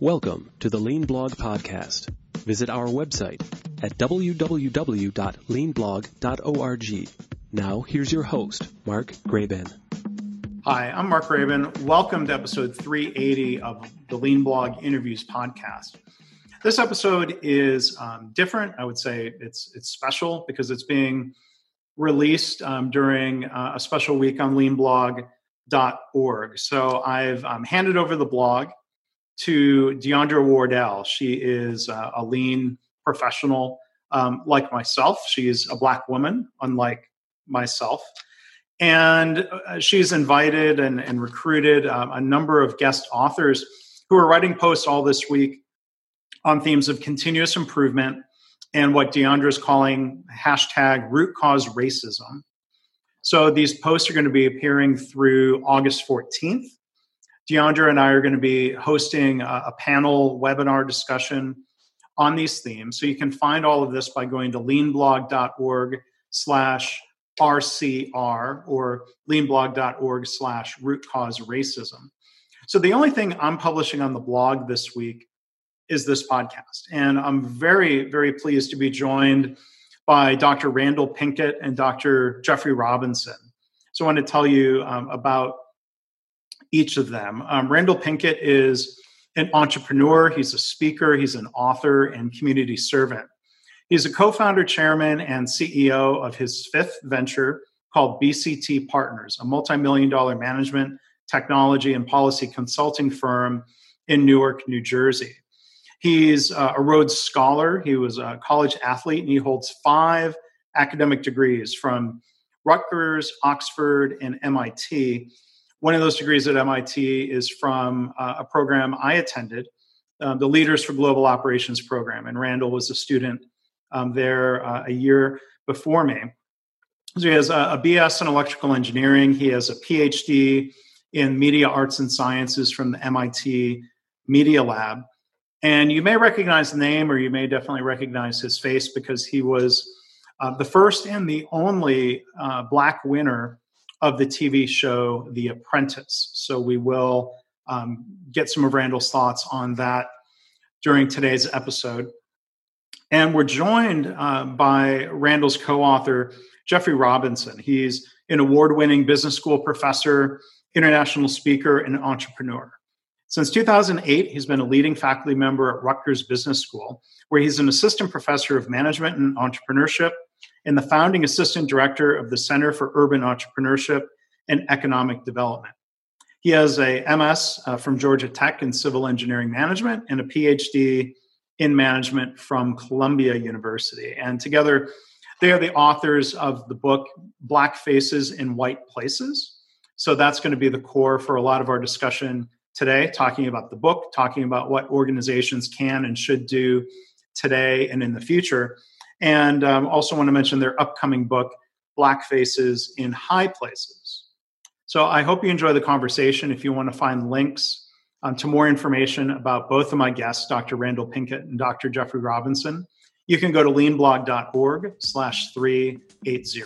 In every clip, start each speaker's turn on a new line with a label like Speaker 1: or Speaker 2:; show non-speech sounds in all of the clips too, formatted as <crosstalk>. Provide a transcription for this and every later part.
Speaker 1: Welcome to the Lean Blog Podcast. Visit our website at www.leanblog.org. Now, here's your host, Mark Graban.
Speaker 2: Hi, I'm Mark Graban. Welcome to episode 380 of the Lean Blog Interviews Podcast. This episode is um, different. I would say it's it's special because it's being released um, during uh, a special week on leanblog.org. So I've um, handed over the blog to Deondra Wardelle. She is uh, a lean professional um, like myself. She's a black woman, unlike myself. And uh, she's invited and, and recruited um, a number of guest authors who are writing posts all this week on themes of continuous improvement and what Deondra is calling hashtag root cause racism. So these posts are going to be appearing through August 14th. Deondra and I are going to be hosting a, a, panel webinar discussion on these themes. So you can find all of this by going to leanblog.org slash RCR or leanblog.org slash root cause racism. So the only thing I'm publishing on the blog this week is this podcast. And I'm very, very pleased to be joined by Dr. Randall Pinkett and Dr. Jeffrey Robinson. So I want to tell you um, about each of them. Um, Randall Pinkett is an entrepreneur, he's a speaker, he's an author, and community servant. He's a co founder, chairman, and CEO of his fifth venture called BCT Partners, a multi million dollar management, technology, and policy consulting firm in Newark, New Jersey. He's uh, a Rhodes Scholar. He was a college athlete, and he holds five academic degrees from Rutgers, Oxford, and MIT. One of those degrees at MIT is from uh, a program I attended, uh, the Leaders for Global Operations program, and Randall was a student um, there uh, a year before me. So he has a, a, BS in electrical engineering. He has a PhD in media arts and sciences from the MIT Media Lab. And you may recognize the name, or you may definitely recognize his face because he was uh, the first and the only uh, black winner of the TV show The Apprentice. So we will um, get some of Randall's thoughts on that during today's episode. And we're joined uh, by Randall's co author, Jeffrey Robinson. He's an award winning business school professor, international speaker, and entrepreneur. Since 2008, he's been a leading faculty member at Rutgers Business School, where he's an assistant professor of management and entrepreneurship and the founding assistant director of the Center for Urban Entrepreneurship and Economic Development. He has a MS uh, from Georgia Tech in civil engineering management and a PhD in management from Columbia University. And together, they are the authors of the book Black Faces in White Places. So that's going to be the core for a lot of our discussion today, talking about the book, talking about what organizations can and should do today and in the future. And um, also want to mention their upcoming book, Black Faces in High Places. So I hope you enjoy the conversation. If you want to find links um, to more information about both of my guests, Dr. Randall Pinkett and Dr. Jeffrey Robinson, you can go to leanblog.org slash 380.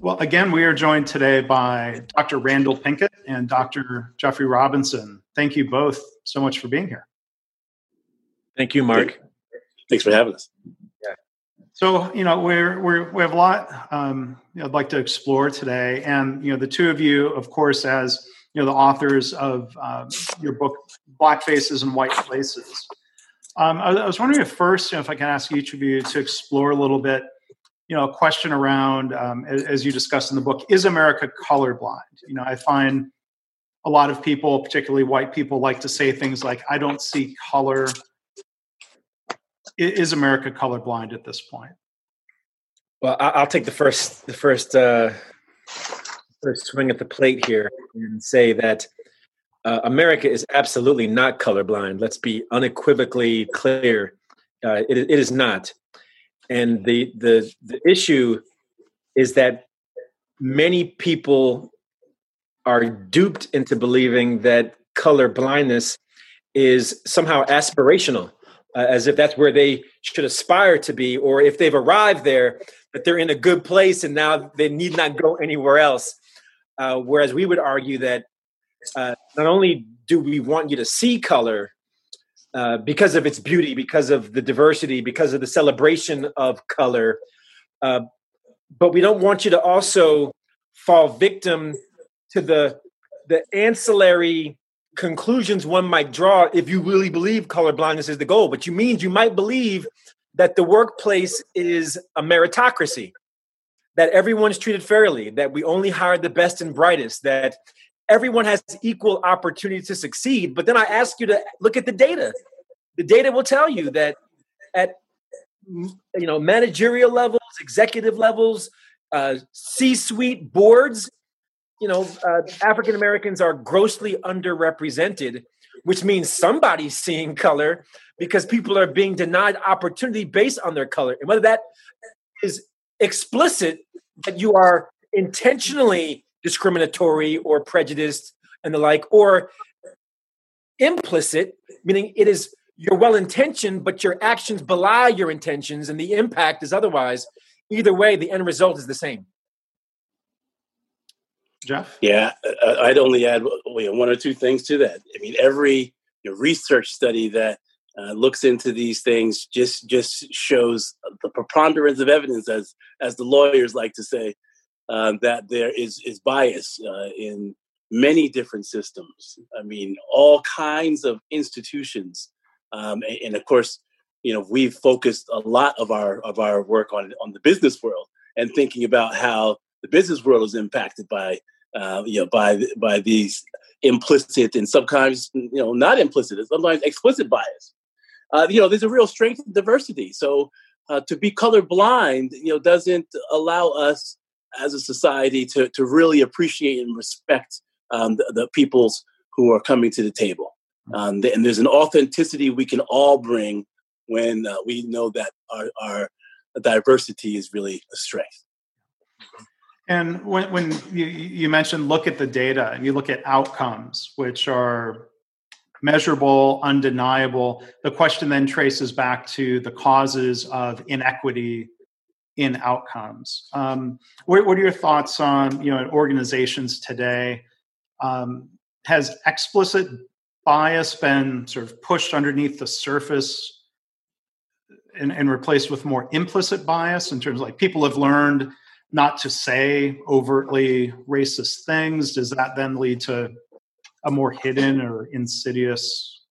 Speaker 2: Well, again, we are joined today by Dr. Randall Pinkett and Dr. Jeffrey Robinson. Thank you both so much for being here.
Speaker 3: Thank you, Mark.
Speaker 4: Thanks for having us.
Speaker 2: Yeah. So, you know, we're, we're, we have a lot um, I'd like to explore today. And, you know, the two of you, of course, as, you know, the authors of uh, your book, Black Faces and White Places. Um, I, I, was wondering if first, you know, if I can ask each of you to explore a little bit, you know, a question around, um, as, as you discussed in the book, is America colorblind? You know, I find a lot of people, particularly white people, like to say things like, I don't see color is America colorblind at this point?
Speaker 3: Well, I'll take the first the first uh, first swing at the plate here and say that uh, America is absolutely not colorblind. Let's be unequivocally clear. Uh, it, it is not, and the the the issue is that many people are duped into believing that color blindness is somehow aspirational uh, as if that's where they should aspire to be, or if they've arrived there, that they're in a good place and now they need not go anywhere else. Uh, whereas we would argue that uh, not only do we want you to see color uh, because of its beauty, because of the diversity, because of the celebration of color, uh, but we don't want you to also fall victim to the the ancillary conclusions one might draw if you really believe color blindness is the goal. But you means you might believe that the workplace is a meritocracy, that everyone's treated fairly, that we only hire the best and brightest, that everyone has equal opportunity to succeed. But then I ask you to look at the data. The data will tell you that at you know managerial levels, executive levels, uh, C-suite boards, you know, uh, African Americans are grossly underrepresented, which means somebody's seeing color because people are being denied opportunity based on their color. And whether that is explicit that you are intentionally discriminatory or prejudiced and the like, or implicit, meaning it is you're well intentioned, but your actions belie your intentions and the impact is otherwise. Either way, the end result is the same.
Speaker 2: Jeff?
Speaker 4: Yeah, uh, I'd only add one or two things to that. I mean, every research study that uh, looks into these things just just shows the preponderance of evidence, as as the lawyers like to say, um, that there is is bias uh, in many different systems. I mean, all kinds of institutions, um, and, and, of course, you know, we've focused a lot of our of our work on on the business world and thinking about how the business world is impacted by uh, you know by by these implicit and sometimes you know not implicit, sometimes explicit bias. Uh, you know, there's a real strength in diversity. So uh, to be colorblind, you know, doesn't allow us as a society to to really appreciate and respect um, the, the, peoples who are coming to the table. Um, and there's an authenticity we can all bring when uh, we know that our, our diversity is really a strength.
Speaker 2: And when, when you, you mentioned look at the data and you look at outcomes, which are measurable, undeniable, the question then traces back to the causes of inequity in outcomes. Um, what, what, are your thoughts on you know organizations today? Um, has explicit bias been sort of pushed underneath the surface and, and replaced with more implicit bias in terms of like people have learned not to say overtly racist things, does that then lead to a more hidden or insidious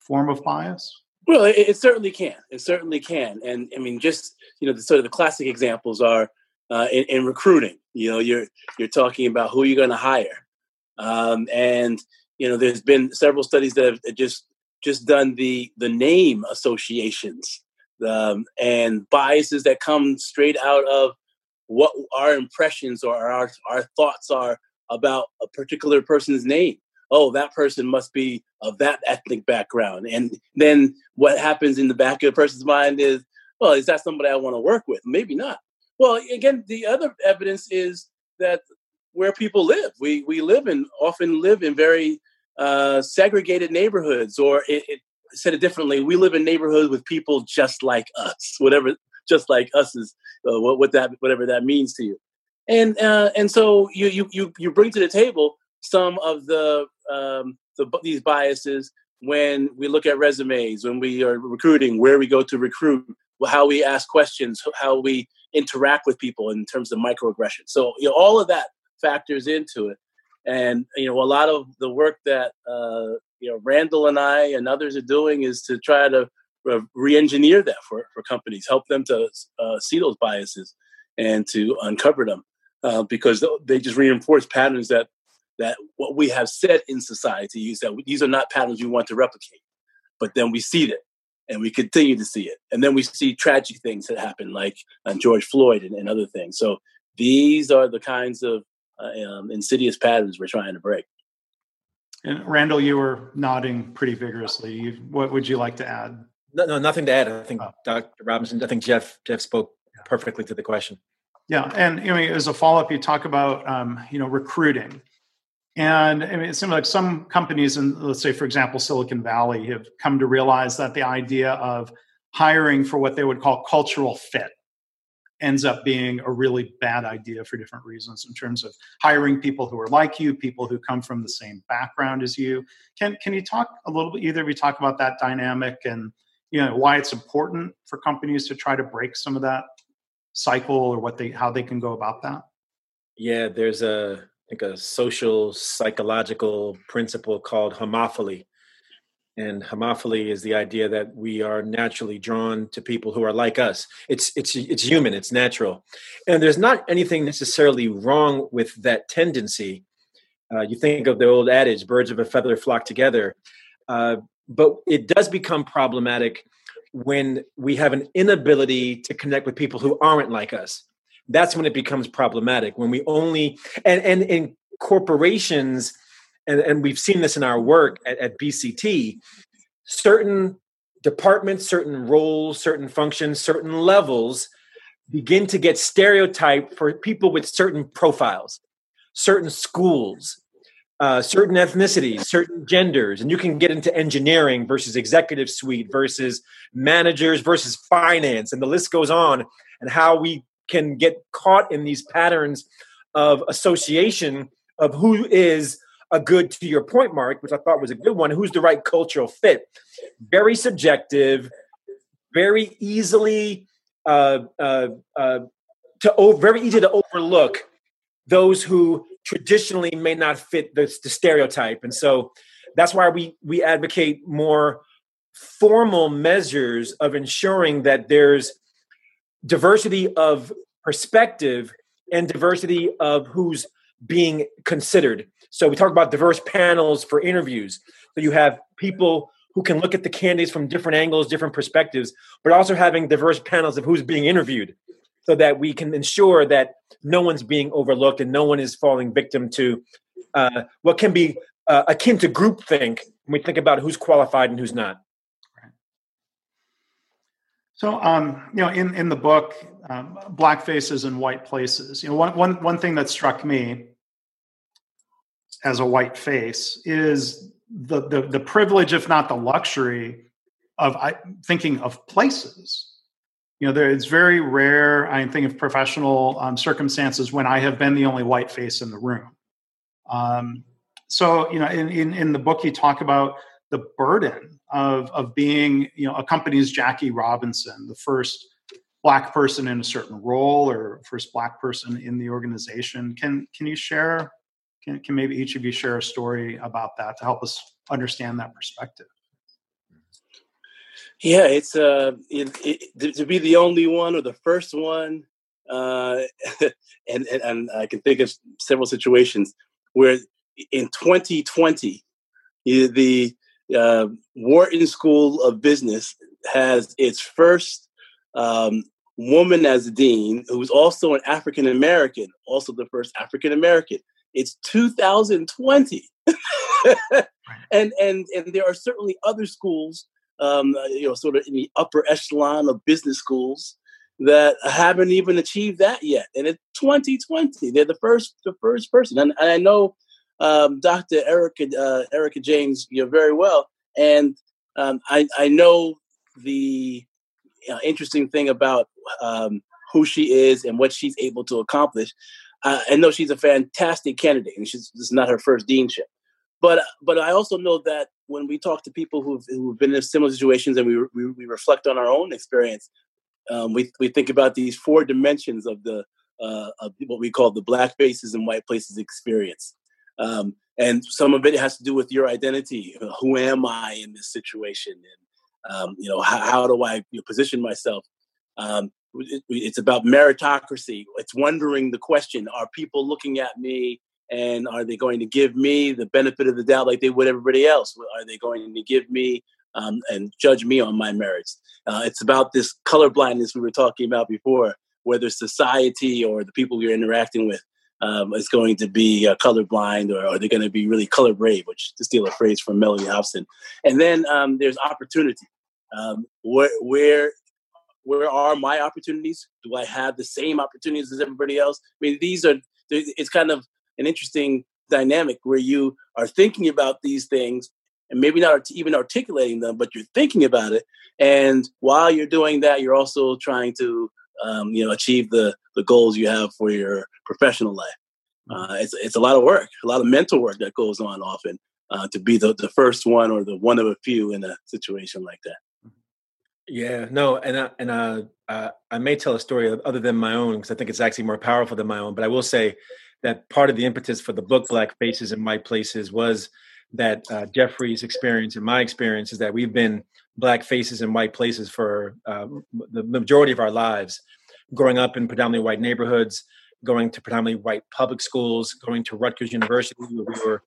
Speaker 2: form of bias?
Speaker 4: Well, it, it certainly can. It certainly can. And I mean, just you know, the sort of the classic examples are uh, in, in, recruiting. You know, you're you're talking about who you're going to hire, um, and you know, there's been several studies that have just just done the the name associations um, and biases that come straight out of what our impressions or our our thoughts are about a particular person's name. Oh, that person must be of that ethnic background. And then what happens in the back of a person's mind is, well, is that somebody I want to work with? Maybe not. Well, again, the other evidence is that where people live, we we live in often live in very uh, segregated neighborhoods, or it, it, said it differently, we live in neighborhoods with people just like us, whatever just like us is uh, what, what that whatever that means to you. And uh, and so you you you you bring to the table some of the um, the these biases when we look at resumes when we are recruiting where we go to recruit how we ask questions how we interact with people in terms of microaggression so you know all of that factors into it. And you know a lot of the work that uh, you know Randall and I and others are doing is to try to re-engineer that for, for companies, help them to uh, see those biases and to uncover them uh, because they just reinforce patterns that that what we have said in society is that these are not patterns we want to replicate, but then we see it and we continue to see it, and then we see tragic things that happen like on George Floyd and, and other things. So these are the kinds of uh, um, insidious patterns we're trying to break.
Speaker 2: And Randall, you were nodding pretty vigorously. You, what would you like to add?
Speaker 3: No, no, nothing to add. I think oh. Dr. Robinson. I think Jeff Jeff spoke perfectly to the question.
Speaker 2: Yeah, and I mean, as a follow up, you talk about um, you know recruiting, and I mean, it seems like some companies, in let's say, for example, Silicon Valley, have come to realize that the idea of hiring for what they would call cultural fit ends up being a really bad idea for different reasons in terms of hiring people who are like you, people who come from the same background as you. Can can you talk a little bit either of you talk about that dynamic and you know why it's important for companies to try to break some of that cycle or what they how they can go about that?
Speaker 3: Yeah, there's a I think a social psychological principle called homophily. And homophily is the idea that we are naturally drawn to people who are like us. It's it's it's human it's natural. And there's not anything necessarily wrong with that tendency. Uh, you think of the old adage birds of a feather flock together. Uh, but it does become problematic when we have an inability to connect with people who aren't like us. That's when it becomes problematic when we only and and in corporations and, and we've seen this in our work at, at BCT, certain departments, certain roles, certain functions, certain levels begin to get stereotyped for people with certain profiles, certain schools, uh, certain ethnicities, certain genders, and you can get into engineering versus executive suite versus managers versus finance, and the list goes on, and how we can get caught in these patterns of association of who is a good to your point, Mark, which I thought was a good one. Who's the right cultural fit? Very subjective, very easily uh, uh, uh, to very easy to overlook those who traditionally may not fit the, the stereotype, and so that's why we we advocate more formal measures of ensuring that there's diversity of perspective and diversity of who's being considered. So we talk about diverse panels for interviews. So you have people who can look at the candidates from different angles, different perspectives, but also having diverse panels of who's being interviewed so that we can ensure that no one's being overlooked and no one is falling victim to uh, what can be uh, akin to groupthink when we think about who's qualified and who's not.
Speaker 2: So, um, you know, in, in the book, um, Black Faces and White Places, you know, one, one, one thing that struck me as a white face is the, the, the privilege, if not the luxury, of I, thinking of places. You know, there, it's very rare. I think of professional um, circumstances when I have been the only white face in the room. Um, so, you know, in, in, in the book, you talk about the burden of of being, you know, a company's Jackie Robinson, the first black person in a certain role or first black person in the organization. Can can you share can, can maybe each of you share a story about that to help us understand that perspective?
Speaker 4: Yeah, it's uh, it, it, to be the only one or the first one, uh, <laughs> and, and, and I can think of several situations where in 2020, the uh, Wharton School of Business has its first um, woman as dean, who's also an African American, also the first African American. It's 2020. <laughs> and and and there are certainly other schools um, uh, you know sort of in the upper echelon of business schools that haven't even achieved that yet. And it's 2020 they're the first the first person. And, and i know um, dr Erika uh, Erika james you know very well. And um, I, I know the you know, interesting thing about um, who she is and what she's able to accomplish. Uh, I know she's a fantastic candidate, and she's this is not her first deanship. But but I also know that when we talk to people who've, who've been in similar situations and we, we, we reflect on our own experience, um, we we think about these four dimensions of the uh, of what we call the black faces and white places experience. Um, and some of it has to do with your identity. Who am I in this situation? And um, you know, how, how do I you know, position myself? Um, it's about meritocracy. It's wondering the question: Are people looking at me, and are they going to give me the benefit of the doubt like they would everybody else? Are they going to give me um, and judge me on my merits? Uh, it's about this color blindness we were talking about before, whether society or the people you're interacting with um, is going to be uh, colorblind or are they going to be really color brave, which to steal a phrase from Mellody Hobson. And then um, there's opportunity. Um, where, where where are my opportunities? Do I have the same opportunities as everybody else? I mean, these are, it's kind of an interesting dynamic where you are thinking about these things and maybe not even articulating them, but you're thinking about it. And while you're doing that, you're also trying to um, you know achieve the the goals you have for your professional life. Uh, it's it's a lot of work, a lot of mental work that goes on often uh, to be the, the first one or the one of a few in a situation like that.
Speaker 3: Yeah, no, and uh, and uh, I may tell a story other than my own because I think it's actually more powerful than my own. But I will say that part of the impetus for the book Black Faces in White Places was that uh, Jeffrey's experience and my experience is that we've been black faces in white places for uh, the majority of our lives, growing up in predominantly white neighborhoods, going to predominantly white public schools, going to Rutgers University, where we were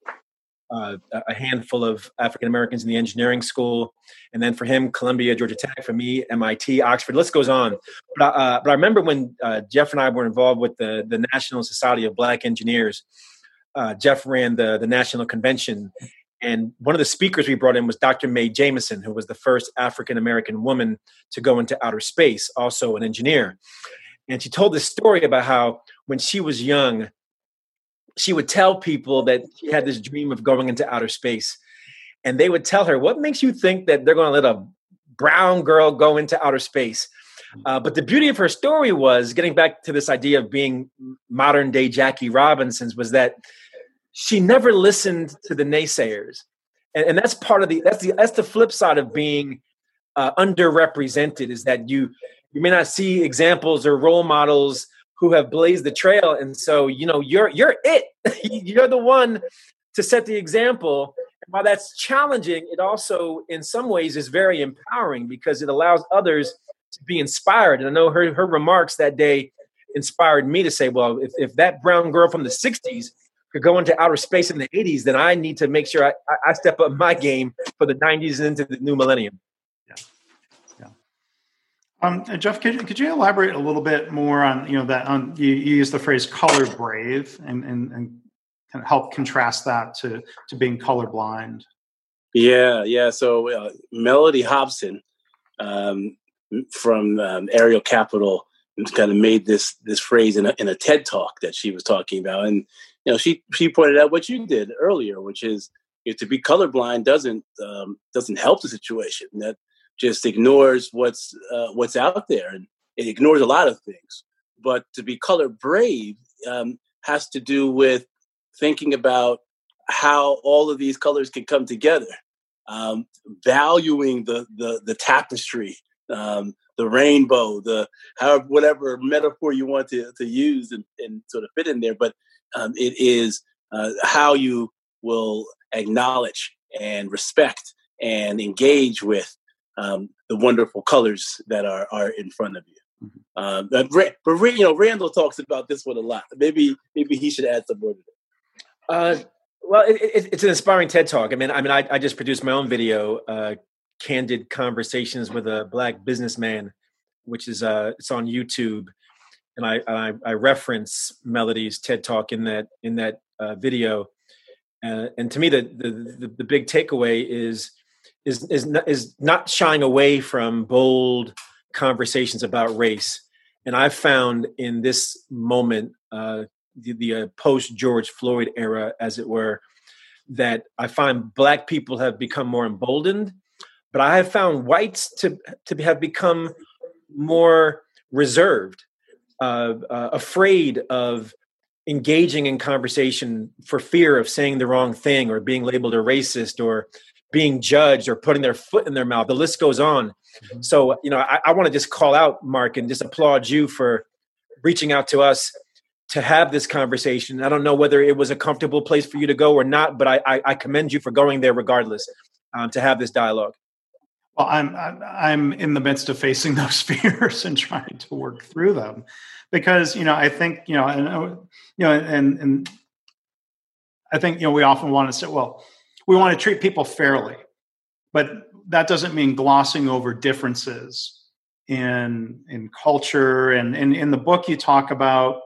Speaker 3: uh, a handful of African Americans in the engineering school, and then for him, Columbia, Georgia Tech. For me, MIT, Oxford. List goes on. But, uh, but I remember when uh, Jeff and I were involved with the the National Society of Black Engineers. Uh, Jeff ran the the national convention, and one of the speakers we brought in was Dr. Mae Jemison, who was the first African American woman to go into outer space, also an engineer. And she told this story about how when she was young, she would tell people that she had this dream of going into outer space. And they would tell her, What makes you think that they're going to let a brown girl go into outer space? Uh, but the beauty of her story was getting back to this idea of being modern day Jackie Robinson's was that she never listened to the naysayers. And, and that's part of the that's the that's the flip side of being uh, underrepresented is that you you may not see examples or role models who have blazed the trail. And so you know you're you're it. <laughs> You're the one to set the example. And while that's challenging it also in some ways is very empowering because it allows others to be inspired. And i know her her remarks that day inspired me to say well if, if that brown girl from the 60s could go into outer space in the 80s then i need to make sure i, I step up my game for the 90s and into the new millennium
Speaker 2: um, Jeff, could, could you elaborate a little bit more on you know that on you, you use the phrase color brave and, and and kind of help contrast that to to being colorblind?
Speaker 4: Yeah, yeah. So uh, Mellody Hobson um, from um, Ariel Capital kind of made this this phrase in a, in a TED talk that she was talking about, and you know she she pointed out what you did earlier, which is you know, to be colorblind doesn't um, doesn't help the situation. That just ignores what's uh, what's out there and it ignores a lot of things. But to be color brave um, has to do with thinking about how all of these colors can come together, um, valuing the the, the tapestry, um, the rainbow, the however whatever metaphor you want to to use and, and sort of fit in there. But um, it is uh, how you will acknowledge and respect and engage with um, the wonderful colors that are are in front of you. Um, but, but you know, Randall talks about this one a lot. Maybe maybe he should add some more to it.
Speaker 3: Uh, well, it, it, it's an inspiring TED talk. I mean, I mean, I, I just produced my own video, uh, "Candid Conversations with a Black Businessman," which is uh, it's on YouTube, and I, I, I reference Mellody's TED talk in that in that uh, video. Uh, and to me, the, the the big takeaway is is is not, is not shying away from bold conversations about race. And I've found in this moment, uh, the, the uh, post George Floyd era, as it were, that I find black people have become more emboldened, but I have found whites to to have become more reserved, uh, uh, afraid of engaging in conversation for fear of saying the wrong thing or being labeled a racist or being judged or putting their foot in their mouth. The list goes on. Mm-hmm. So, you know, I, I want to just call out, Mark, and just applaud you for reaching out to us to have this conversation. I don't know whether it was a comfortable place for you to go or not, but I, I, I commend you for going there regardless um, to have this dialogue.
Speaker 2: Well, I'm I'm in the midst of facing <laughs> those fears and trying to work through them, because you know I think you know and you know and and I think you know we often want to say, well, we want to treat people fairly, but that doesn't mean glossing over differences in in culture. And, and in the book, you talk about.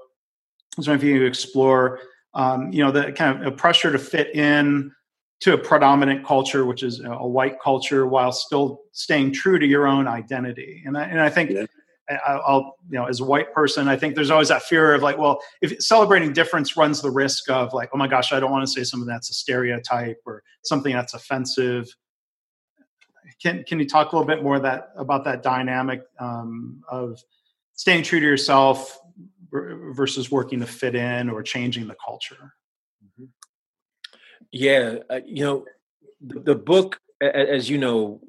Speaker 2: I wondering if you explore, um, you know, the kind of pressure to fit in to a predominant culture, which is a white culture, while still staying true to your own identity. And I, and I think yeah. I'll, you know, as a white person, I think there's always that fear of like, well, if celebrating difference runs the risk of like, oh my gosh, I don't want to say something that's a stereotype or something that's offensive. Can can you talk a little bit more that about that dynamic um, of staying true to yourself versus working to fit in or changing the culture. Mm-hmm.
Speaker 3: Yeah, uh, you know, the, the book, as you know,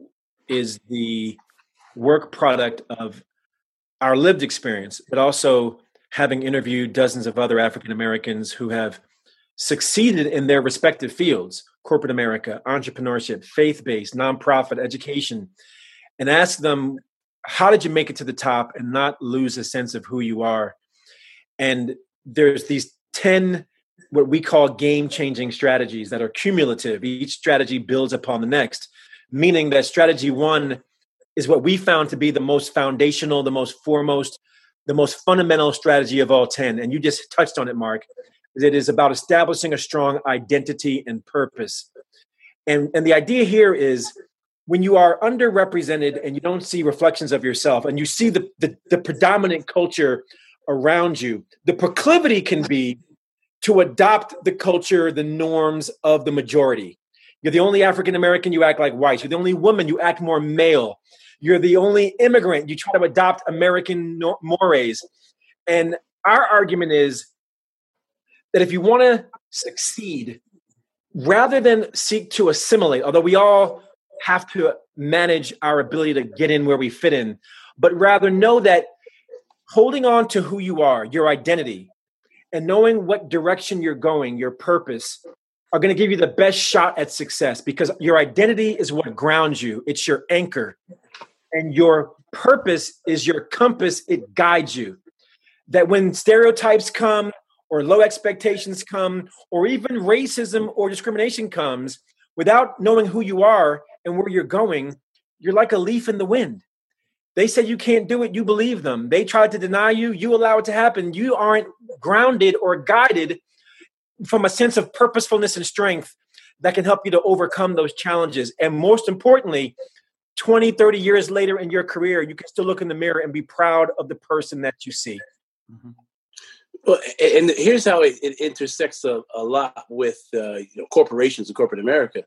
Speaker 3: is the work product of our lived experience, but also having interviewed dozens of other African Americans who have succeeded in their respective fields corporate America, entrepreneurship, faith based, nonprofit, education and ask them, how did you make it to the top and not lose a sense of who you are? And there's these 10 what we call game changing strategies that are cumulative. Each strategy builds upon the next, meaning that strategy one is what we found to be the most foundational, the most foremost, the most fundamental strategy of all 10. And you just touched on it, Mark. It is about establishing a strong identity and purpose. And, and the idea here is when you are underrepresented and you don't see reflections of yourself and you see the, the, the predominant culture around you, the proclivity can be to adopt the culture, the norms of the majority. You're the only African American, you act like white. You're the only woman, you act more male. You're the only immigrant, you try to adopt American mores. And our argument is that if you want to succeed, rather than seek to assimilate, although we all have to manage our ability to get in where we fit in, but rather know that holding on to who you are, your identity, and knowing what direction you're going, your purpose, are going to give you the best shot at success because your identity is what grounds you, it's your anchor. And your purpose is your compass, it guides you. That when stereotypes come, or low expectations come, or even racism or discrimination comes, without knowing who you are and where you're going, you're like a leaf in the wind. They said you can't do it, you believe them. They tried to deny you, you allow it to happen. You aren't grounded or guided from a sense of purposefulness and strength that can help you to overcome those challenges. And most importantly, 20, 30 years later in your career, you can still look in the mirror and be proud of the person that you see. Mm-hmm.
Speaker 4: Well, and here's how it, it intersects a, a, lot with uh, you know, corporations and corporate America.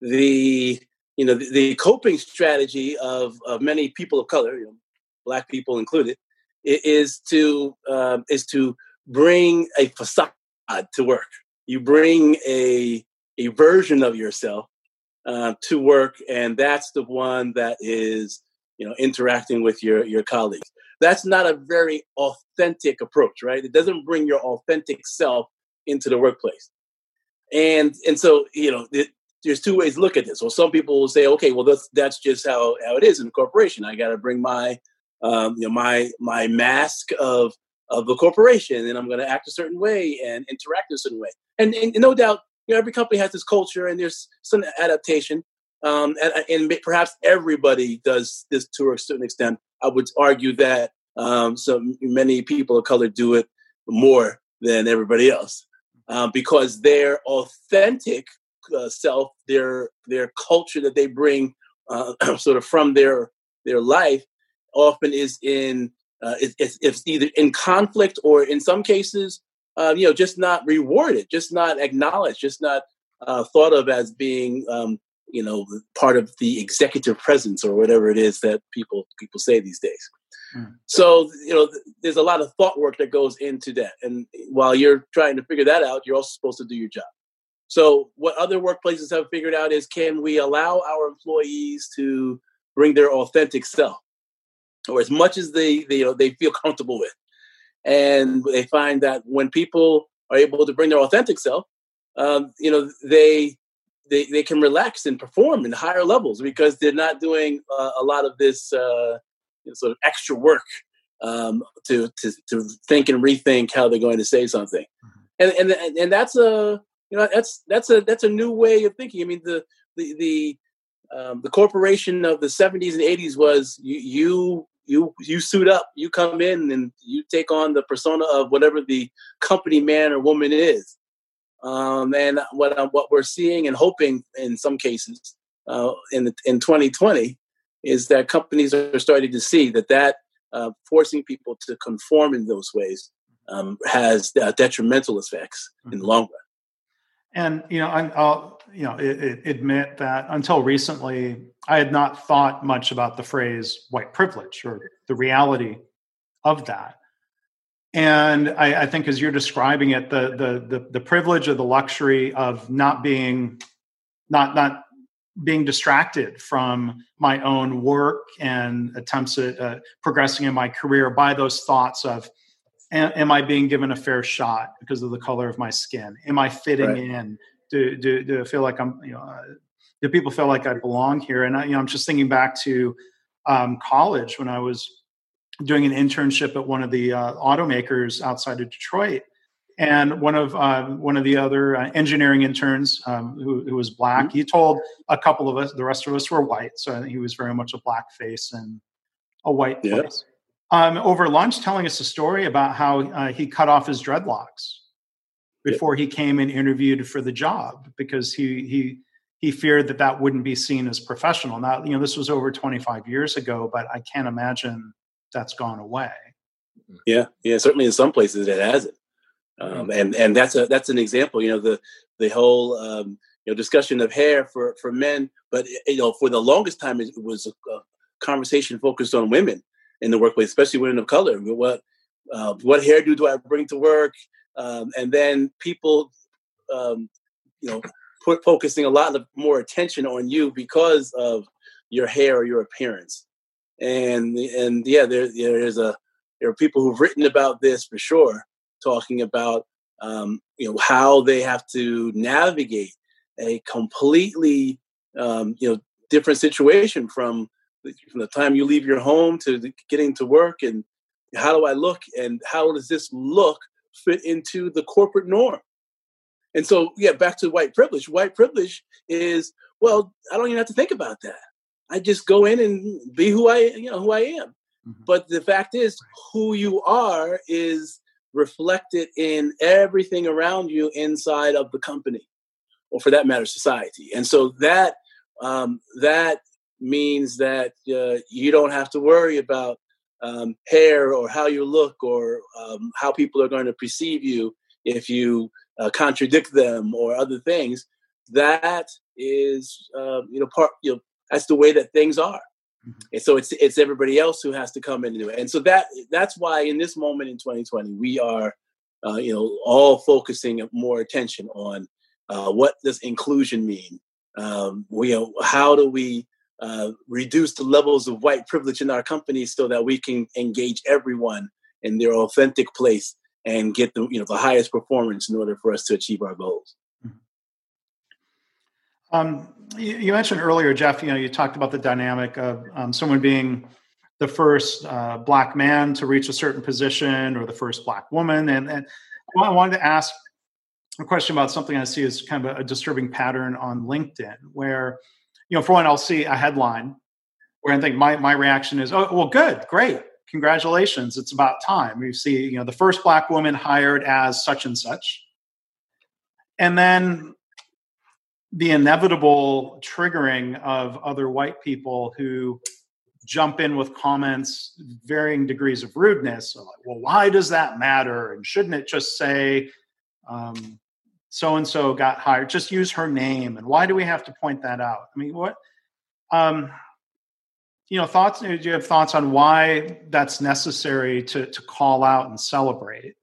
Speaker 4: The you know the, the, coping strategy of, of many people of color, you know, black people included, is to um, is to bring a facade to work. You bring a a version of yourself uh, to work, and that's the one that is you know interacting with your your colleagues that's not a very authentic approach, right? It doesn't bring your authentic self into the workplace. And and so, you know, it, there's two ways to look at this. Well, some people will say, okay, well, that's that's just how, how it is in a corporation. I got to bring my um, you know my my mask of of the corporation, and I'm going to act a certain way and interact in a certain way. And, and no doubt, you know, every company has this culture, and there's some adaptation. Um, and, and perhaps everybody does this to a certain extent. I would argue that um, so many people of color do it more than everybody else um, because their authentic uh, self, their their culture that they bring uh, <clears throat> sort of from their their life, often is in uh, it's, it's either in conflict or in some cases, uh, you know, just not rewarded, just not acknowledged, just not uh, thought of as being um, you know part of the executive presence or whatever it is that people people say these days. Mm. so you know there's a lot of thought work that goes into that. And while you're trying to figure that out you're also supposed to do your job. So what other workplaces have figured out is can we allow our employees to bring their authentic self? Or as much as they, they you know they feel comfortable with and they find that when people are able to bring their authentic self um, you know they they, they can relax and perform in higher levels because they're not doing uh, a lot of this uh, you know, sort of extra work um, to, to to think and rethink how they're going to say something, mm-hmm. and and and that's a you know that's that's a that's a new way of thinking. I mean the the the um, the corporation of the 70s and 80s was you you you you suit up, you come in and you take on the persona of whatever the company man or woman is. Um, and what uh, what we're seeing and hoping in some cases uh, in the, in 2020 is that companies are starting to see that that uh, forcing people to conform in those ways um, has uh, detrimental effects in the mm-hmm. long run.
Speaker 2: And you know, I'll you know it, it, admit that until recently, I had not thought much about the phrase "white privilege" or the reality of that. And I, I think as you're describing it, the, the the the privilege or the luxury of not being not not being distracted from my own work and attempts at uh, progressing in my career by those thoughts of am, i being given a fair shot because of the color of my skin am i fitting right. in do, do, do I feel like i'm you know uh, do people feel like i belong here and I, you know i'm just thinking back to um, college when i was doing an internship at one of the uh, automakers outside of detroit and one of uh, one of the other uh, engineering interns um, who, who, was black mm-hmm. he told a couple of us the rest of us were white so he was very much a black face and a white yeah. face um, over lunch telling us a story about how uh, he cut off his dreadlocks before yeah. he came and interviewed for the job because he he he feared that that wouldn't be seen as professional now you know this was over 25 years ago but i can't imagine that's gone away
Speaker 4: yeah yeah certainly in some places it hasn't um, and and that's a that's an example. You know the the whole um, you know discussion of hair for for men, but you know for the longest time it was a, a conversation focused on women in the workplace, especially women of color. What uh, what hairdo do I bring to work? Um, and then people, um, you know, put focusing a lot of more attention on you because of your hair or your appearance. And and yeah, there there is a there are people who've written about this for sure talking about um, you know how they have to navigate a completely um, you know different situation from from the time you leave your home to getting to work and how do I look and how does this look fit into the corporate norm? And so, yeah, back to white privilege. White privilege is well, I don't even have to think about that. I just go in and be who I, you know, who I am. Mm-hmm. But the fact is, who you are is reflected in everything around you inside of the company or for that matter society and so that um, that means that uh, you don't have to worry about um, hair or how you look or um, how people are going to perceive you if you uh, contradict them or other things that is uh, you know part you know that's the way that things are Mm-hmm. And so it's it's everybody else who has to come in and do it. And so that that's why in this moment in 2020 we are uh, you know all focusing more attention on uh, what does inclusion mean. Um, we you know, how do we uh, reduce the levels of white privilege in our companies so that we can engage everyone in their authentic place and get the you know the highest performance in order for us to achieve our goals.
Speaker 2: Um, you, you, mentioned earlier, Jeff. You know, you talked about the dynamic of um, someone being the first uh, black man to reach a certain position, or the first black woman, and, and I wanted to ask a question about something I see as kind of a, a disturbing pattern on LinkedIn, where you know, for one, I'll see a headline where I think my my reaction is, "Oh, well, good, great, congratulations, it's about time." You see, you know, the first black woman hired as such and such, and then the inevitable triggering of other white people who jump in with comments varying degrees of rudeness like, well why does that matter and shouldn't it just say um, so and so got hired just use her name and why do we have to point that out i mean what um, you know thoughts do you have thoughts on why that's necessary to to call out and celebrate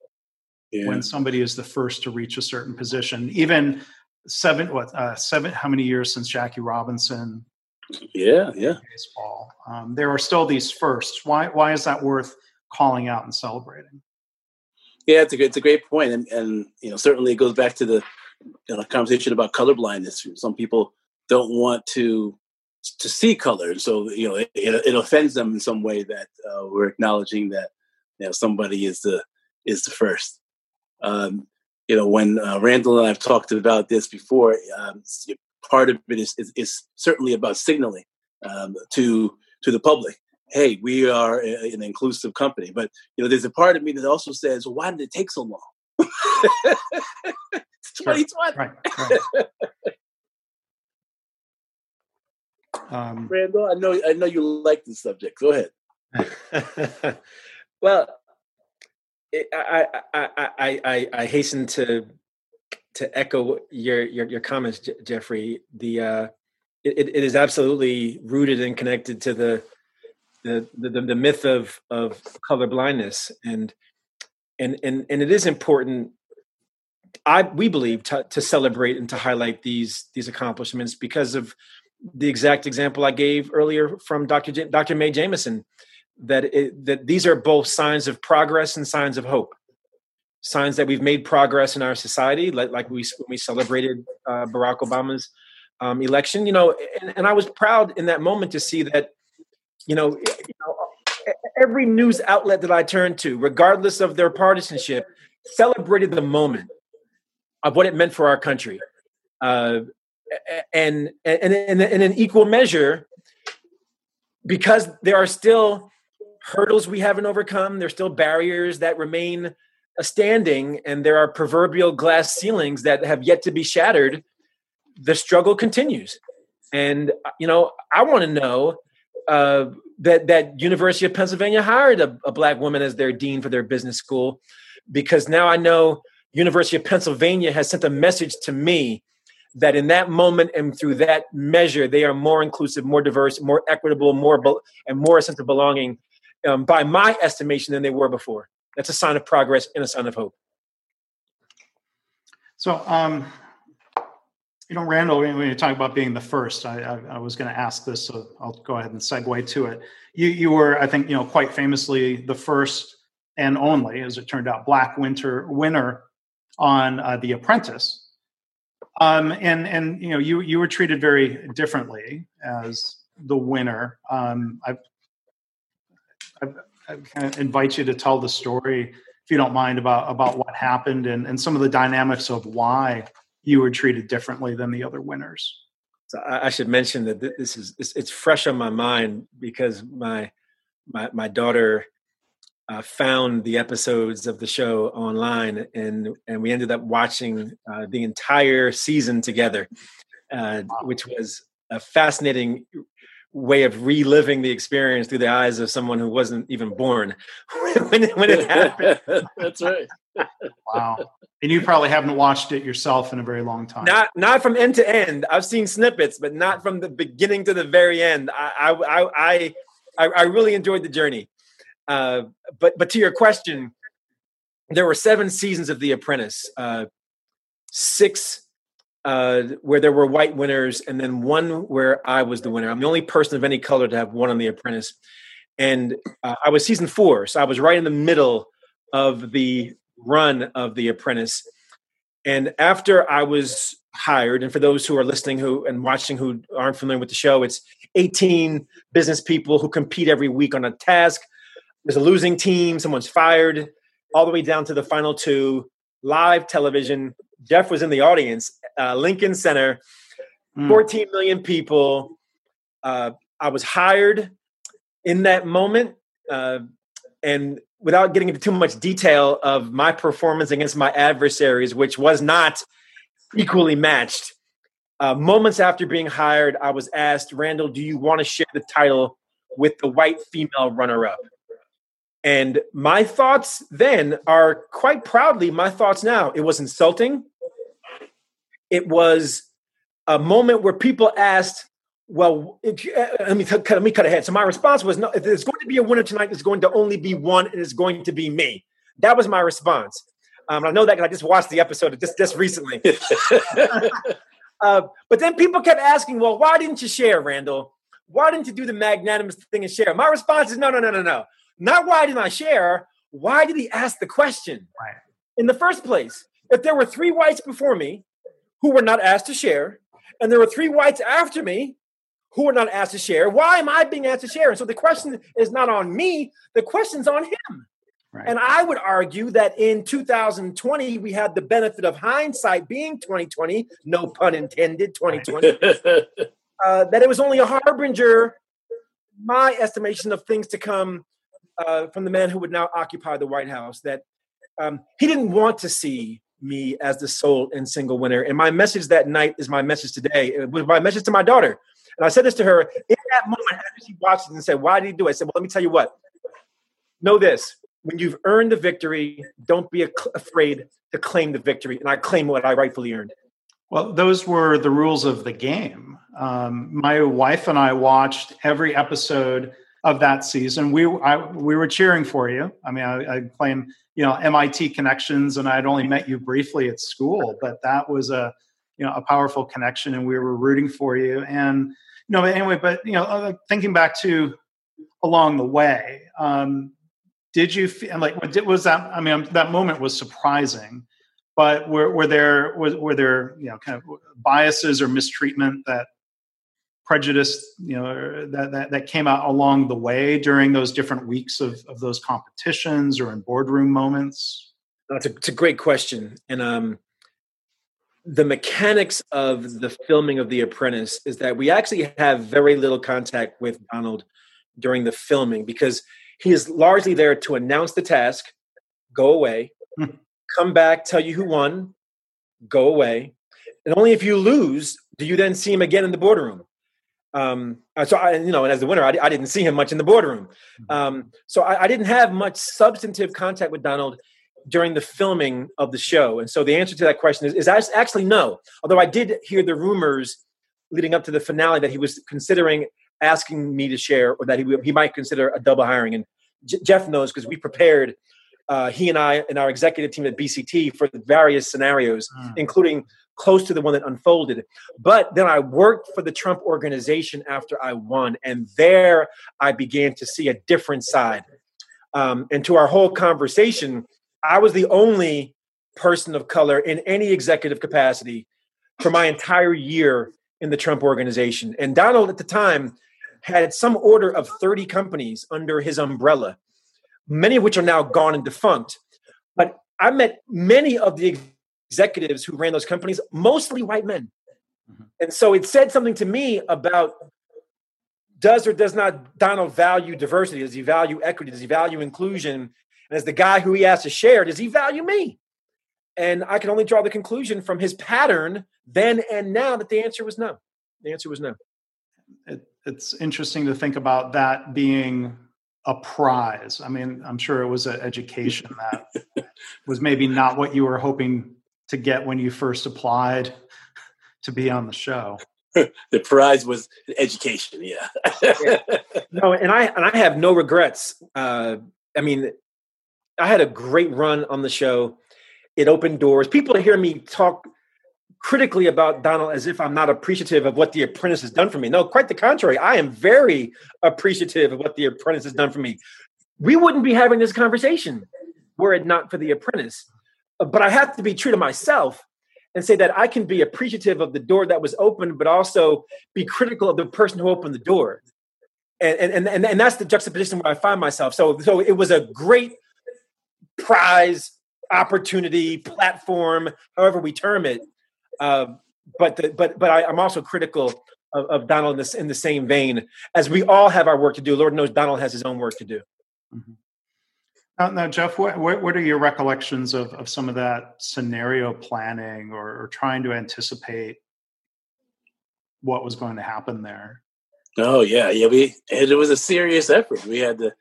Speaker 2: yeah. when somebody is the first to reach a certain position even seven what uh, seven how many years since Jackie Robinson?
Speaker 4: Yeah, yeah.
Speaker 2: Baseball. Um, there are still these firsts. Why why is that worth calling out and celebrating?
Speaker 4: Yeah, it's a it's a great point, and and you know certainly it goes back to the you know, conversation about colorblindness. Some people don't want to to see color, so you know it, it, offends them in some way that uh, we're acknowledging that you know somebody is the is the first. Um, you know, when uh, Randall and I have talked about this before, um, part of it is, is, is certainly about signaling um, to to the public. Hey, we are a, an inclusive company, but you know, there's a part of me that also says, well, "Why did it take so long?" <laughs> it's 2020. Right, right. um, Randall, I know I know you like this subject. Go ahead. <laughs>
Speaker 3: well, I, I, I, I, I hasten to to echo your your, your comments, Jeffrey. The uh, it, it is absolutely rooted and connected to the the, the the myth of of color blindness. And and and and it is important i we believe to, to celebrate and to highlight these these accomplishments because of the exact example i gave earlier from dr J, dr mae Jemison that it, that these are both signs of progress and signs of hope. Signs that we've made progress in our society like, like we we celebrated uh, barack obama's um, election. You know and, and i was proud in that moment to see that you know, you know, every news outlet that I turned to, regardless of their partisanship, celebrated the moment of what it meant for our country. Uh, and, and, and in an equal measure, because there are still hurdles we haven't overcome, there's still barriers that remain standing, and there are proverbial glass ceilings that have yet to be shattered, the struggle continues. And, you know, I want to know uh, that that University of Pennsylvania hired a, a, black woman as their dean for their business school, because now I know University of Pennsylvania has sent a message to me that in that moment and through that measure they are more inclusive, more diverse, more equitable, more be- and more a sense of belonging, um, by my estimation, than they were before. That's a sign of progress and a sign of hope.
Speaker 2: So, um, you know, Randall, when you talk about being the first, I, I, I was going to ask this, so I'll go ahead and segue to it. You, you were, I think, you know, quite famously the first and only, as it turned out, Black Winter winner on uh, The Apprentice. Um, and and you know, you you were treated very differently as the winner. Um, I, I, I kind of invite you to tell the story, if you don't mind, about about what happened and and some of the dynamics of why you were treated differently than the other winners.
Speaker 3: So I, should mention that this is it's fresh on my mind because my my my daughter uh, found the episodes of the show online and and we ended up watching uh, the entire season together, uh, which was a fascinating way of reliving the experience through the eyes of someone who wasn't even born <laughs> when, it, when it happened. <laughs>
Speaker 4: That's right.
Speaker 2: wow. And you probably haven't watched it yourself in a very long time.
Speaker 3: Not not from end to end. I've seen snippets, but not from the beginning to the very end. I I I I, I really enjoyed the journey. Uh, but but to your question, there were seven seasons of The Apprentice. Uh, six uh, where there were white winners, and then one where I was the winner. I'm the only person of any color to have won on The Apprentice, and uh, I was season four, so I was right in the middle of the run of The Apprentice. And after I was hired, and for those who are listening who and watching who aren't familiar with the show, it's 18 business people who compete every week on a task. There's a losing team, someone's fired, all the way down to the final two, live television. Jeff was in the audience uh, Lincoln Center, mm. 14 million people. Uh, I was hired in that moment. Uh, and without getting into too much detail of my performance against my adversaries, which was not equally matched, uh, moments after being hired, I was asked, Randall, do you want to share the title with the white female runner up? And my thoughts then are quite proudly my thoughts now. It was insulting it was a moment where people asked, well, it, uh, let me cut, let me cut ahead. So my response was, no, if there's going to be a winner tonight, there's going to only be one, and it's going to be me. That was my response. Um, I know that because I just watched the episode just just recently. <laughs> <laughs> uh, but then people kept asking, well, why didn't you share, Randall? Why didn't you do the magnanimous thing and share? My response is, no, no, no, no, no. Not why didn't I share? Why did he ask the question
Speaker 2: right.
Speaker 3: in the first place? If there were three whites before me who were not asked to share, and there were three whites after me who were not asked to share. Why am I being asked to share? And so the question is not on me, the question's on him. Right. And I would argue that in 2020, we had the benefit of hindsight being 2020, no pun intended, 2020, <laughs> uh, that it was only a harbinger, my estimation of things to come uh, from the man who would now occupy the White House, that um, he didn't want to see me as the sole and single winner. And my message that night is my message today. It was my message to my daughter. And I said this to her in that moment after she watched it and said, Why did he do it? I said, Well, let me tell you what. Know this when you've earned the victory, don't be afraid to claim the victory. And I claim what I rightfully earned.
Speaker 2: Well, those were the rules of the game. Um, my wife and I watched every episode of that season. We I, we were cheering for you. I mean, I, I claim you know MIT connections, and I'd only met you briefly at school, but that was a you know a powerful connection, and we were rooting for you. And you know, anyway, but you know, uh, thinking back to along the way, um, did you feel like what was that? I mean, that moment was surprising. But were, were there were, were there you know kind of biases or mistreatment that prejudice you know that, that, that came out along the way during those different weeks of, of those competitions or in boardroom moments?
Speaker 3: That's a, it's a great question. And um, the mechanics of the filming of the apprentice is that we actually have very little contact with donald during the filming because he is largely there to announce the task go away hmm. come back tell you who won go away. And only if you lose do you then see him again in the boardroom um, uh, so I, you know, and as the winner, I, I, didn't see him much in the boardroom. Mm-hmm. Um, so I, I, didn't have much substantive contact with Donald during the filming of the show. And so the answer to that question is, is actually no. Although I did hear the rumors leading up to the finale that he was considering asking me to share, or that he he might consider a double hiring. And J- Jeff knows because we prepared. Uh, he and I and our executive team at BCT for the various scenarios, mm. including close to the one that unfolded. But then I worked for the Trump organization after I won, and there I began to see a different side. Um, and to our whole conversation, I was the only person of color in any executive capacity for my entire year in the Trump organization. And Donald at the time had some order of 30 companies under his umbrella, many of which are now gone and defunct. But I met many of the executives who ran those companies, mostly white men. Mm-hmm. And so it said something to me about does or does not Donald value diversity? Does he value equity? Does he value inclusion? And as the guy who he has to share, does he value me? And I can only draw the conclusion from his pattern then and now that the answer was no. The answer was no.
Speaker 2: It, it's interesting to think about that being a prize. I mean, I'm sure it was an education that <laughs> was maybe not what you were hoping to get when you first applied to be on the show? <laughs>
Speaker 4: the prize was education. Yeah.
Speaker 3: yeah. <laughs> No, and I and I have no regrets. Uh, I mean, I had a great run on the show. It opened doors. People hear me talk critically about Donald as if I'm not appreciative of what The Apprentice has done for me. No, quite the contrary. I am very appreciative of what The Apprentice has done for me. We wouldn't be having this conversation were it not for The Apprentice but I have to be true to myself and say that I can be appreciative of the door that was open, but also be critical of the person who opened the door. And, and, and, and that's the juxtaposition where I find myself. So, so it was a great prize, opportunity, platform, however we term it. Uh, but, the, but, but I, am also critical of, of Donald in, this, in the same vein as we all have our work to do. Lord knows Donald has his own work to do. Mm-hmm.
Speaker 2: Now, now Jeff, what, what are your recollections of, of some of that scenario planning or, or trying to anticipate what was going to happen there?
Speaker 4: Oh yeah, yeah. We it was a serious effort. We had to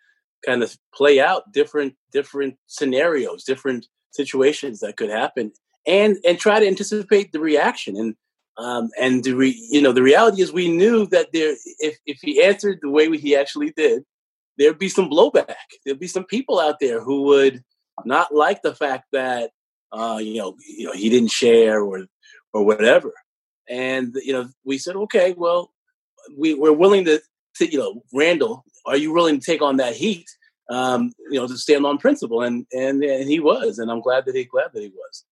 Speaker 4: kind of play out different different scenarios, different situations that could happen, and and try to anticipate the reaction. And um, and re, you know the reality is we knew that there if if he answered the way he actually did, there'd be some blowback. There'd be some people out there who would not like the fact that uh, you know you know he didn't share or or whatever. And you know we said, okay, well, we we're willing to, to you know Randall, are you willing to take on that heat? Um, you know, to stand on principle, and and and he was, and I'm glad that he glad that he was.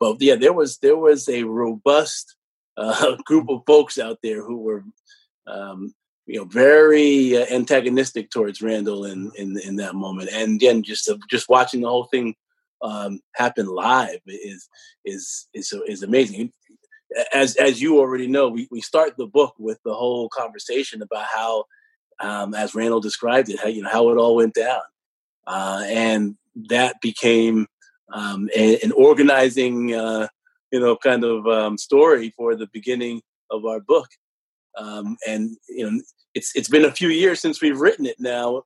Speaker 4: But yeah, there was there was a robust uh, <laughs> group of folks out there who were um, you know, very uh, antagonistic towards Randall in, in in that moment. And again, just just watching the whole thing um, happen live is is is is amazing. As as you already know, we, we start the book with the whole conversation about how, um, as Randall described it, how you know how it all went down, uh, and that became um, a, an organizing, uh, you know, kind of um, story for the beginning of our book. Um, and you know it's it's been a few years since we've written it now.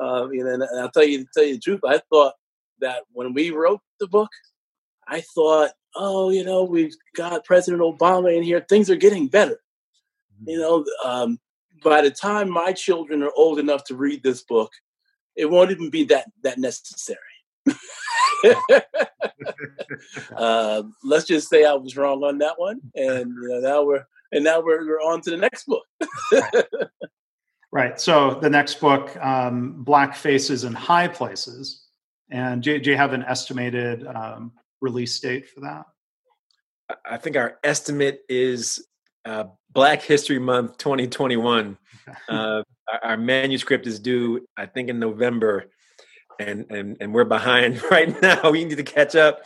Speaker 4: Uh, you know, and I'll tell you tell you the truth. I thought that when we wrote the book, I thought, oh, you know, we've got President Obama in here. Things are getting better. Mm-hmm. You know, um, by the time my children are old enough to read this book, it won't even be that that necessary. uh, <laughs> <laughs> let's just say I was wrong on that one, and you know, now we're and now we're, we're on to the next book.
Speaker 2: right. So the next book, um, Black Faces in High Places, and do, do you have an estimated um, release date for that?
Speaker 3: I think our estimate is uh, Black History Month 2021. Uh, our, our, manuscript is due, I think, in November, and and and we're behind <laughs> right now. We need to catch up.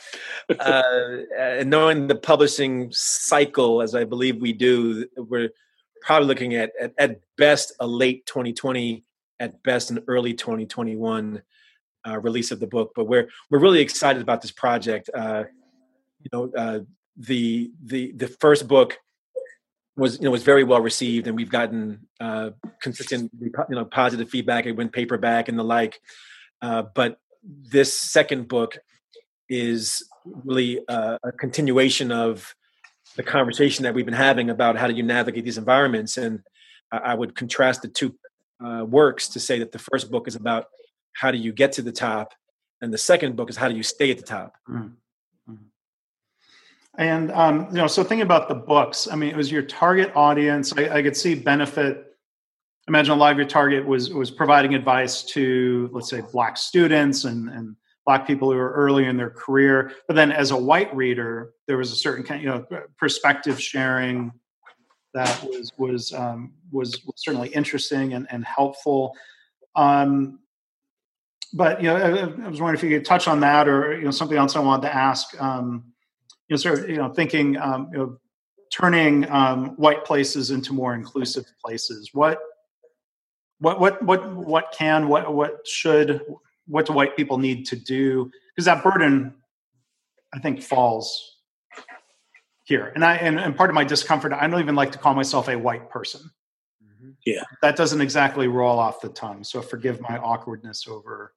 Speaker 3: Uh, and knowing the publishing cycle, as I believe we do, we're probably looking at, at at, best a late 2020, at best an early 2021 uh, release of the book. But we're we're really excited about this project. Uh, you know, uh, the the the first book was you know was very well received, and we've gotten uh, consistent you know positive feedback. It went paperback and the like. Uh, but this second book is really uh, a continuation of the conversation that we've been having about how do you navigate these environments. And I, would contrast the two uh, works to say that the first book is about how do you get to the top, and the second book is how do you stay at the top. Mm-hmm.
Speaker 2: And um, you know, so thinking about the books, I mean, it was your target audience. I, I could see benefit. Imagine a lot of your target was was providing advice to, let's say, black students and and black people who are early in their career. But then, as a white reader, there was a certain kind, you know, perspective sharing that was was um, was, certainly interesting and, and helpful. Um, but you know, I, I, was wondering if you could touch on that, or you know, something else I wanted to ask. Um, you know, sort of, you know, thinking, um, you know, turning um, white places into more inclusive places. What, what, what, what, what can, what, what should, what do white people need to do? Because that burden, I think, falls here. And I, and, and part of my discomfort, I don't even like to call myself a white person.
Speaker 4: Mm-hmm. Yeah,
Speaker 2: that doesn't exactly roll off the tongue. So forgive my awkwardness over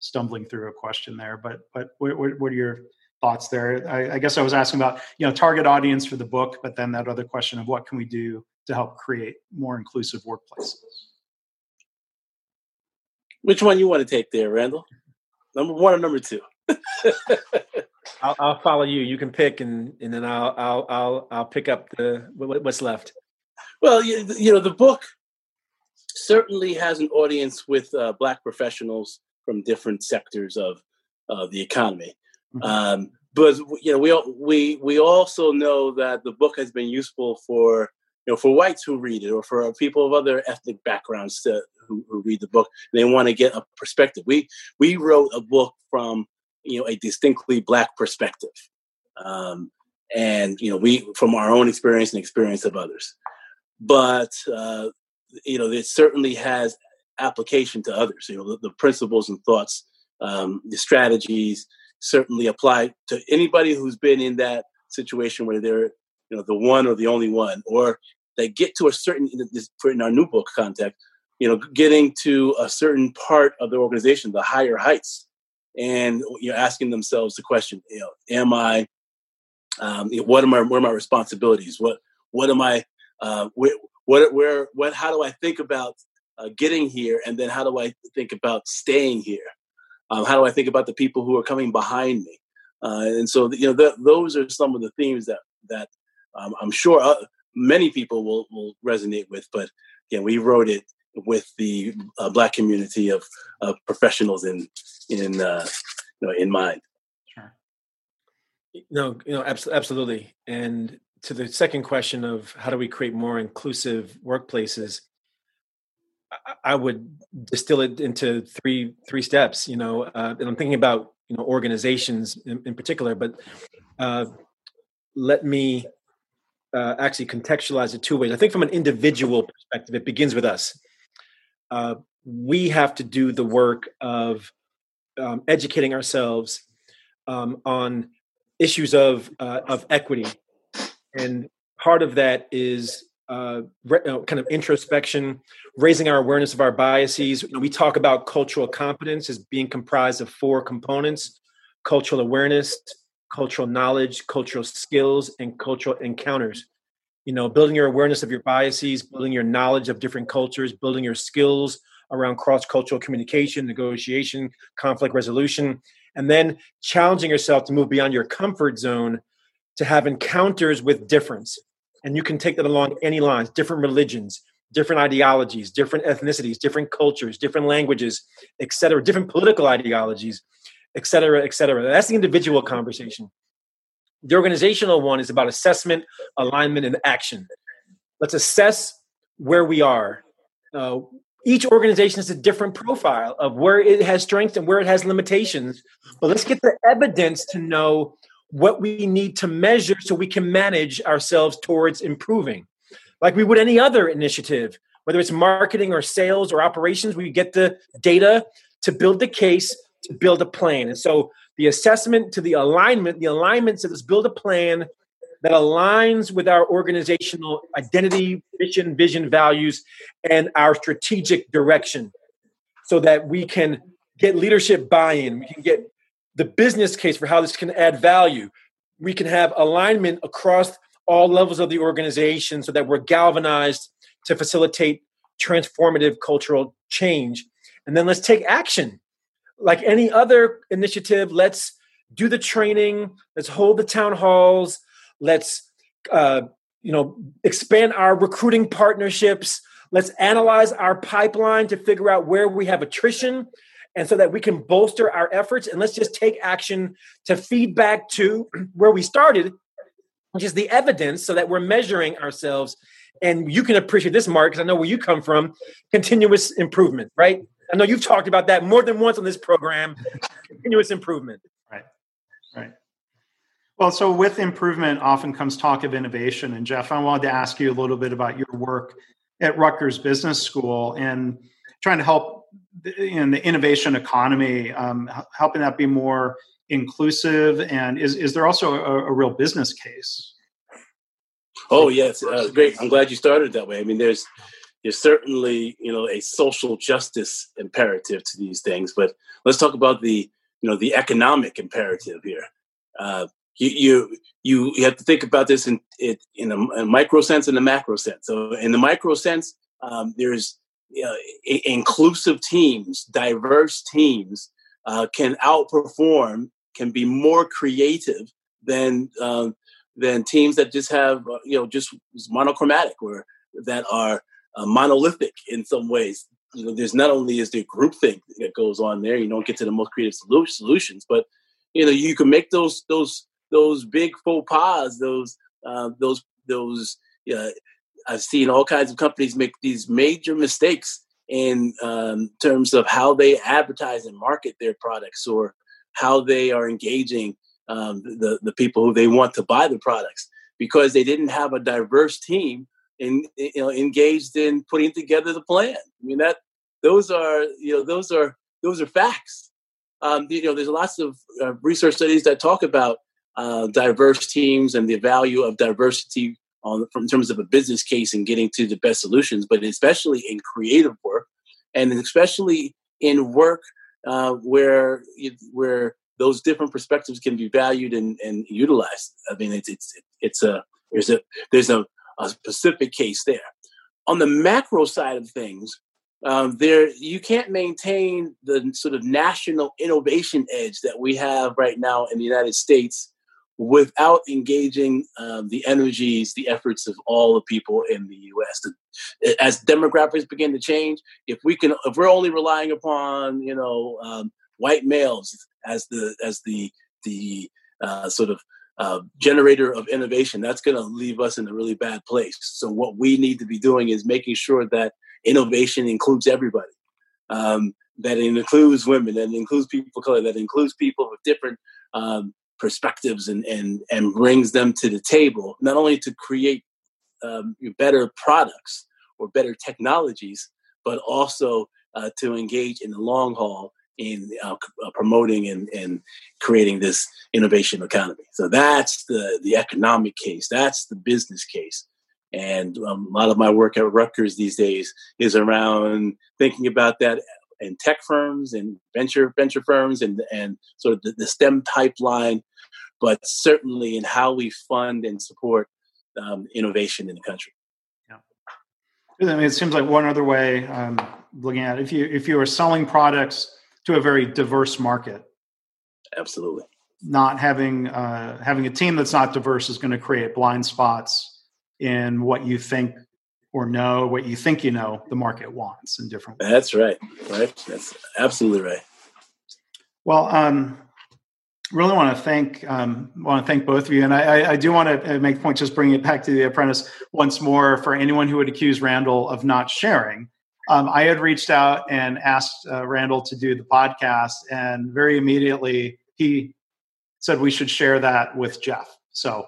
Speaker 2: stumbling through a question there. But, but what, what are your thoughts there. I, I, guess I was asking about you know target audience for the book, but then that other question of what can we do to help create more inclusive workplaces.
Speaker 4: Which one you want to take there, Randall? Number one or number two? <laughs>
Speaker 3: I'll, I'll, follow you. You can pick, and and then I'll I'll I'll I'll pick up the what's left.
Speaker 4: Well, you, you know the book certainly has an audience with uh, black professionals from different sectors of uh, the economy. Mm-hmm. Um, but you know, we all, we we also know that the book has been useful for you know for whites who read it or for people of other ethnic backgrounds to, who, who read the book. They want to get a perspective. We we wrote a book from you know a distinctly black perspective, um, and you know we from our own experience and experience of others. But uh, you know, it certainly has application to others. You know, the, the principles and thoughts, um, the strategies, certainly apply to anybody who's been in that situation where they're you know the one or the only one or they get to a certain in our new book context you know getting to a certain part of the organization the higher heights. And you know asking themselves the question you know am i um, what am I, what are my responsibilities? What what am i uh, where, what where what how do i think about uh, getting here? And then how do i think about staying here? Um, how do I think about the people who are coming behind me? Uh, and so, you know, those are some of the themes that that um, I'm sure uh, many people will will resonate with. But again, we wrote it with the uh, black community of, of professionals in in uh, you know in mind.
Speaker 3: Sure. No, you know, absolutely. And to the second question of how do we create more inclusive workplaces, I would distill it into three three steps. You know, uh, and I'm thinking about you know organizations in, in particular, but uh, let me uh, actually contextualize it two ways. I think from an individual perspective, it begins with us. Uh, we have to do the work of um, educating ourselves um, on issues of uh, of equity, and part of that is uh, kind of introspection, raising our awareness of our biases. You know, we talk about cultural competence as being comprised of four components cultural awareness, cultural knowledge, cultural skills, and cultural encounters. you know, building your awareness of your biases, building your knowledge of different cultures, building your skills around cross cultural communication, negotiation, conflict resolution, and then challenging yourself to move beyond your comfort zone to have encounters with difference. And you can take that along any lines, different religions, different ideologies, different ethnicities, different cultures, different languages, et cetera, different political ideologies, et cetera, et cetera. That's the individual conversation. The organizational one is about assessment, alignment, and action. Let's assess where we are. Uh, each organization has a different profile of where it has strengths and where it has limitations. But let's get the evidence to know what we need to measure so we can manage ourselves towards improving like we would any other initiative, whether it's marketing or sales or operations, we get the data to build the case, to build a plan. And so the assessment to the alignment, the alignment this build a plan that aligns with our organizational identity, mission, vision, values, and our strategic direction so that we can get leadership buy in. We can get the business case for how this can add value. We can have alignment across all levels of the organization so that we're galvanized to facilitate transformative cultural change. And then let's take action. Like any other initiative, let's do the training, let's hold the town halls, let's uh, you know expand our recruiting partnerships, let's analyze our pipeline to figure out where we have attrition and so that we can bolster our efforts and let's just take action to feed back to <clears throat> where we started which is the evidence so that we're measuring ourselves. And you can appreciate this, Mark, because I know where you come from continuous improvement, right? I know you've talked about that more than once on this program <laughs> continuous improvement.
Speaker 2: Right, right. Well, so with improvement often comes talk of innovation. And Jeff, I wanted to ask you a little bit about your work at Rutgers Business School and trying to help in the innovation economy, um, helping that be more inclusive and is, is there also a, a real business case
Speaker 4: oh yes uh, great i'm glad you started that way i mean there's there's certainly you know a social justice imperative to these things but let's talk about the you know the economic imperative here. Uh, you, you you have to think about this in it in a, a, micro sense and a macro sense. So in the micro sense um, there's you know, inclusive teams diverse teams uh, can outperform can be more creative than uh, than teams that just have uh, you know just monochromatic or that are uh, monolithic in some ways. You know, there's not only is there groupthink that goes on there. You don't get to the most creative solutions, but you know you can make those those those big faux pas, those uh, those those. Uh, I've seen all kinds of companies make these major mistakes in um, terms of how they advertise and market their products or how they are engaging um, the the people who they want to buy the products because they didn't have a diverse team in you know engaged in putting together the plan. I mean that those are you know those are those are facts. Um, you know, there's lots of uh, research studies that talk about uh, diverse teams and the value of diversity on from in terms of a business case and getting to the best solutions, but especially in creative work and especially in work uh, where where those different perspectives can be valued and, and utilized. I mean, it's it's it's a there's a there's a, a specific case there. On the macro side of things, um, there you can't maintain the sort of national innovation edge that we have right now in the United States without engaging um, the energies, the efforts of all the people in the U.S. As demographics begin to change, if we can, if we're only relying upon you know um, white males as the as the the uh, sort of uh, generator of innovation, that's going to leave us in a really bad place. So what we need to be doing is making sure that innovation includes everybody. Um, that it includes women, that includes people of color, that includes people with different um, perspectives and and and brings them to the table not only to create um, better products or better technologies but also uh, to engage in the long haul in uh, uh, promoting and, and creating this innovation economy. So that's the the economic case. That's the business case. And um, a lot of my work at Rutgers these days is around thinking about that in tech firms and venture venture firms and and sort of the, the STEM pipeline but certainly in how we fund and support um, innovation in the country.
Speaker 2: Yeah, I mean, it seems like one other way um, looking at it, if you if you are selling products to a very diverse market,
Speaker 4: absolutely,
Speaker 2: not having uh, having a team that's not diverse is going to create blind spots in what you think or know, what you think you know the market wants in different
Speaker 4: ways. That's right, right. That's absolutely right.
Speaker 2: Well, um, really want to thank um, want to thank both of you, and I, I do want to uh, make a point just bringing it back to the apprentice once more for anyone who would accuse Randall of not sharing. Um, I had reached out and asked uh, Randall to do the podcast, and very immediately he said we should share that with Jeff. So.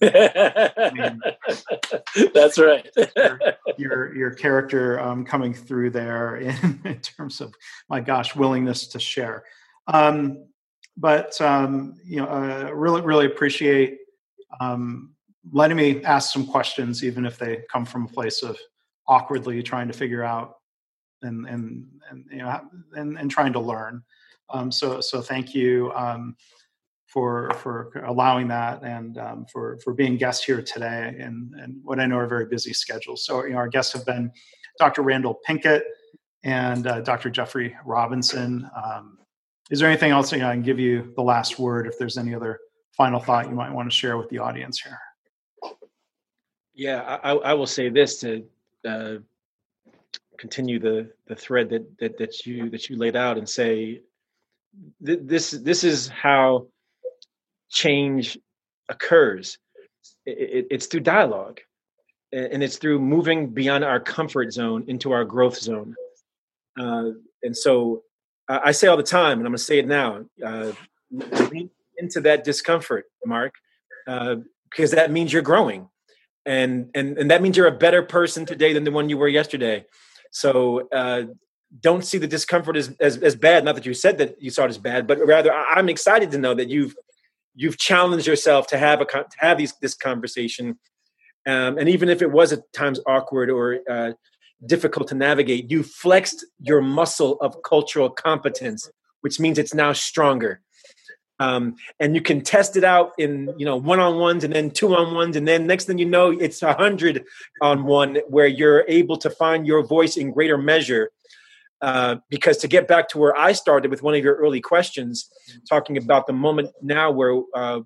Speaker 2: I
Speaker 4: mean, <laughs> That's right.
Speaker 2: your, your, your character um, coming through there in, <laughs> in, terms of my gosh willingness to share. Um, but um, you know, uh, really, really appreciate um, letting me ask some questions, even if they come from a place of awkwardly trying to figure out and and and you know and, and trying to learn. Um, so so thank you um, for for allowing that and um, for for being guests here today and and what I know are very busy schedules. So you know our guests have been Dr. Randall Pinkett and uh, Dr. Jeffrey Robinson. Um, is there anything else you know, I can give you the last word if there's any other final thought you might want to share with the audience here?
Speaker 3: Yeah, I, I will say this to uh, continue the the thread that, that that you that you laid out and say th- this this is how change occurs. It, it, it's through dialogue, and it's through moving beyond our comfort zone into our growth zone. Uh, and so I say all the time, and I'm going to say it now. Uh, into that discomfort, Mark, uh, because that means you're growing, and and and that means you're a better person today than the one you were yesterday. So uh, don't see the discomfort as, as as bad. Not that you said that you saw it as bad, but rather I'm excited to know that you've you've challenged yourself to have a to have these this conversation, um, and even if it was at times awkward or uh, difficult to navigate, you flexed your muscle of cultural competence, which means it's now stronger. Um, and you can test it out in you know one on ones and then two on ones and then next thing you know it's a hundred on one where you're able to find your voice in greater measure. Uh, because to get back to where i started with one of your early questions talking about the moment now where uh,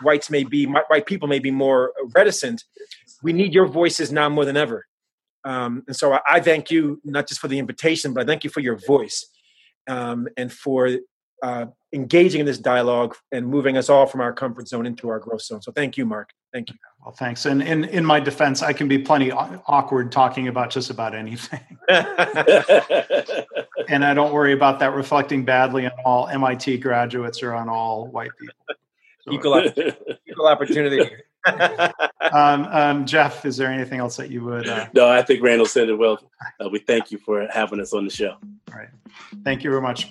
Speaker 3: whites may be white people may be more reticent we need your voices now more than ever. Um, and so I, I, thank you not just for the invitation, but I thank you for your voice um, and for uh, engaging in this dialogue and moving us all from our comfort zone into our growth zone. So thank you, Mark. Thank you.
Speaker 2: Well, thanks. And in, in my defense, I can be plenty awkward talking about just about anything. <laughs> and I don't worry about that reflecting badly on all MIT graduates or on all white people.
Speaker 3: So, equal, <laughs> equal opportunity. <laughs>
Speaker 2: um, um, Jeff, is there anything else that you would? Uh...
Speaker 4: No, I think Randall said it well. Uh, we thank you for having us on the show.
Speaker 2: All right. Thank you very much.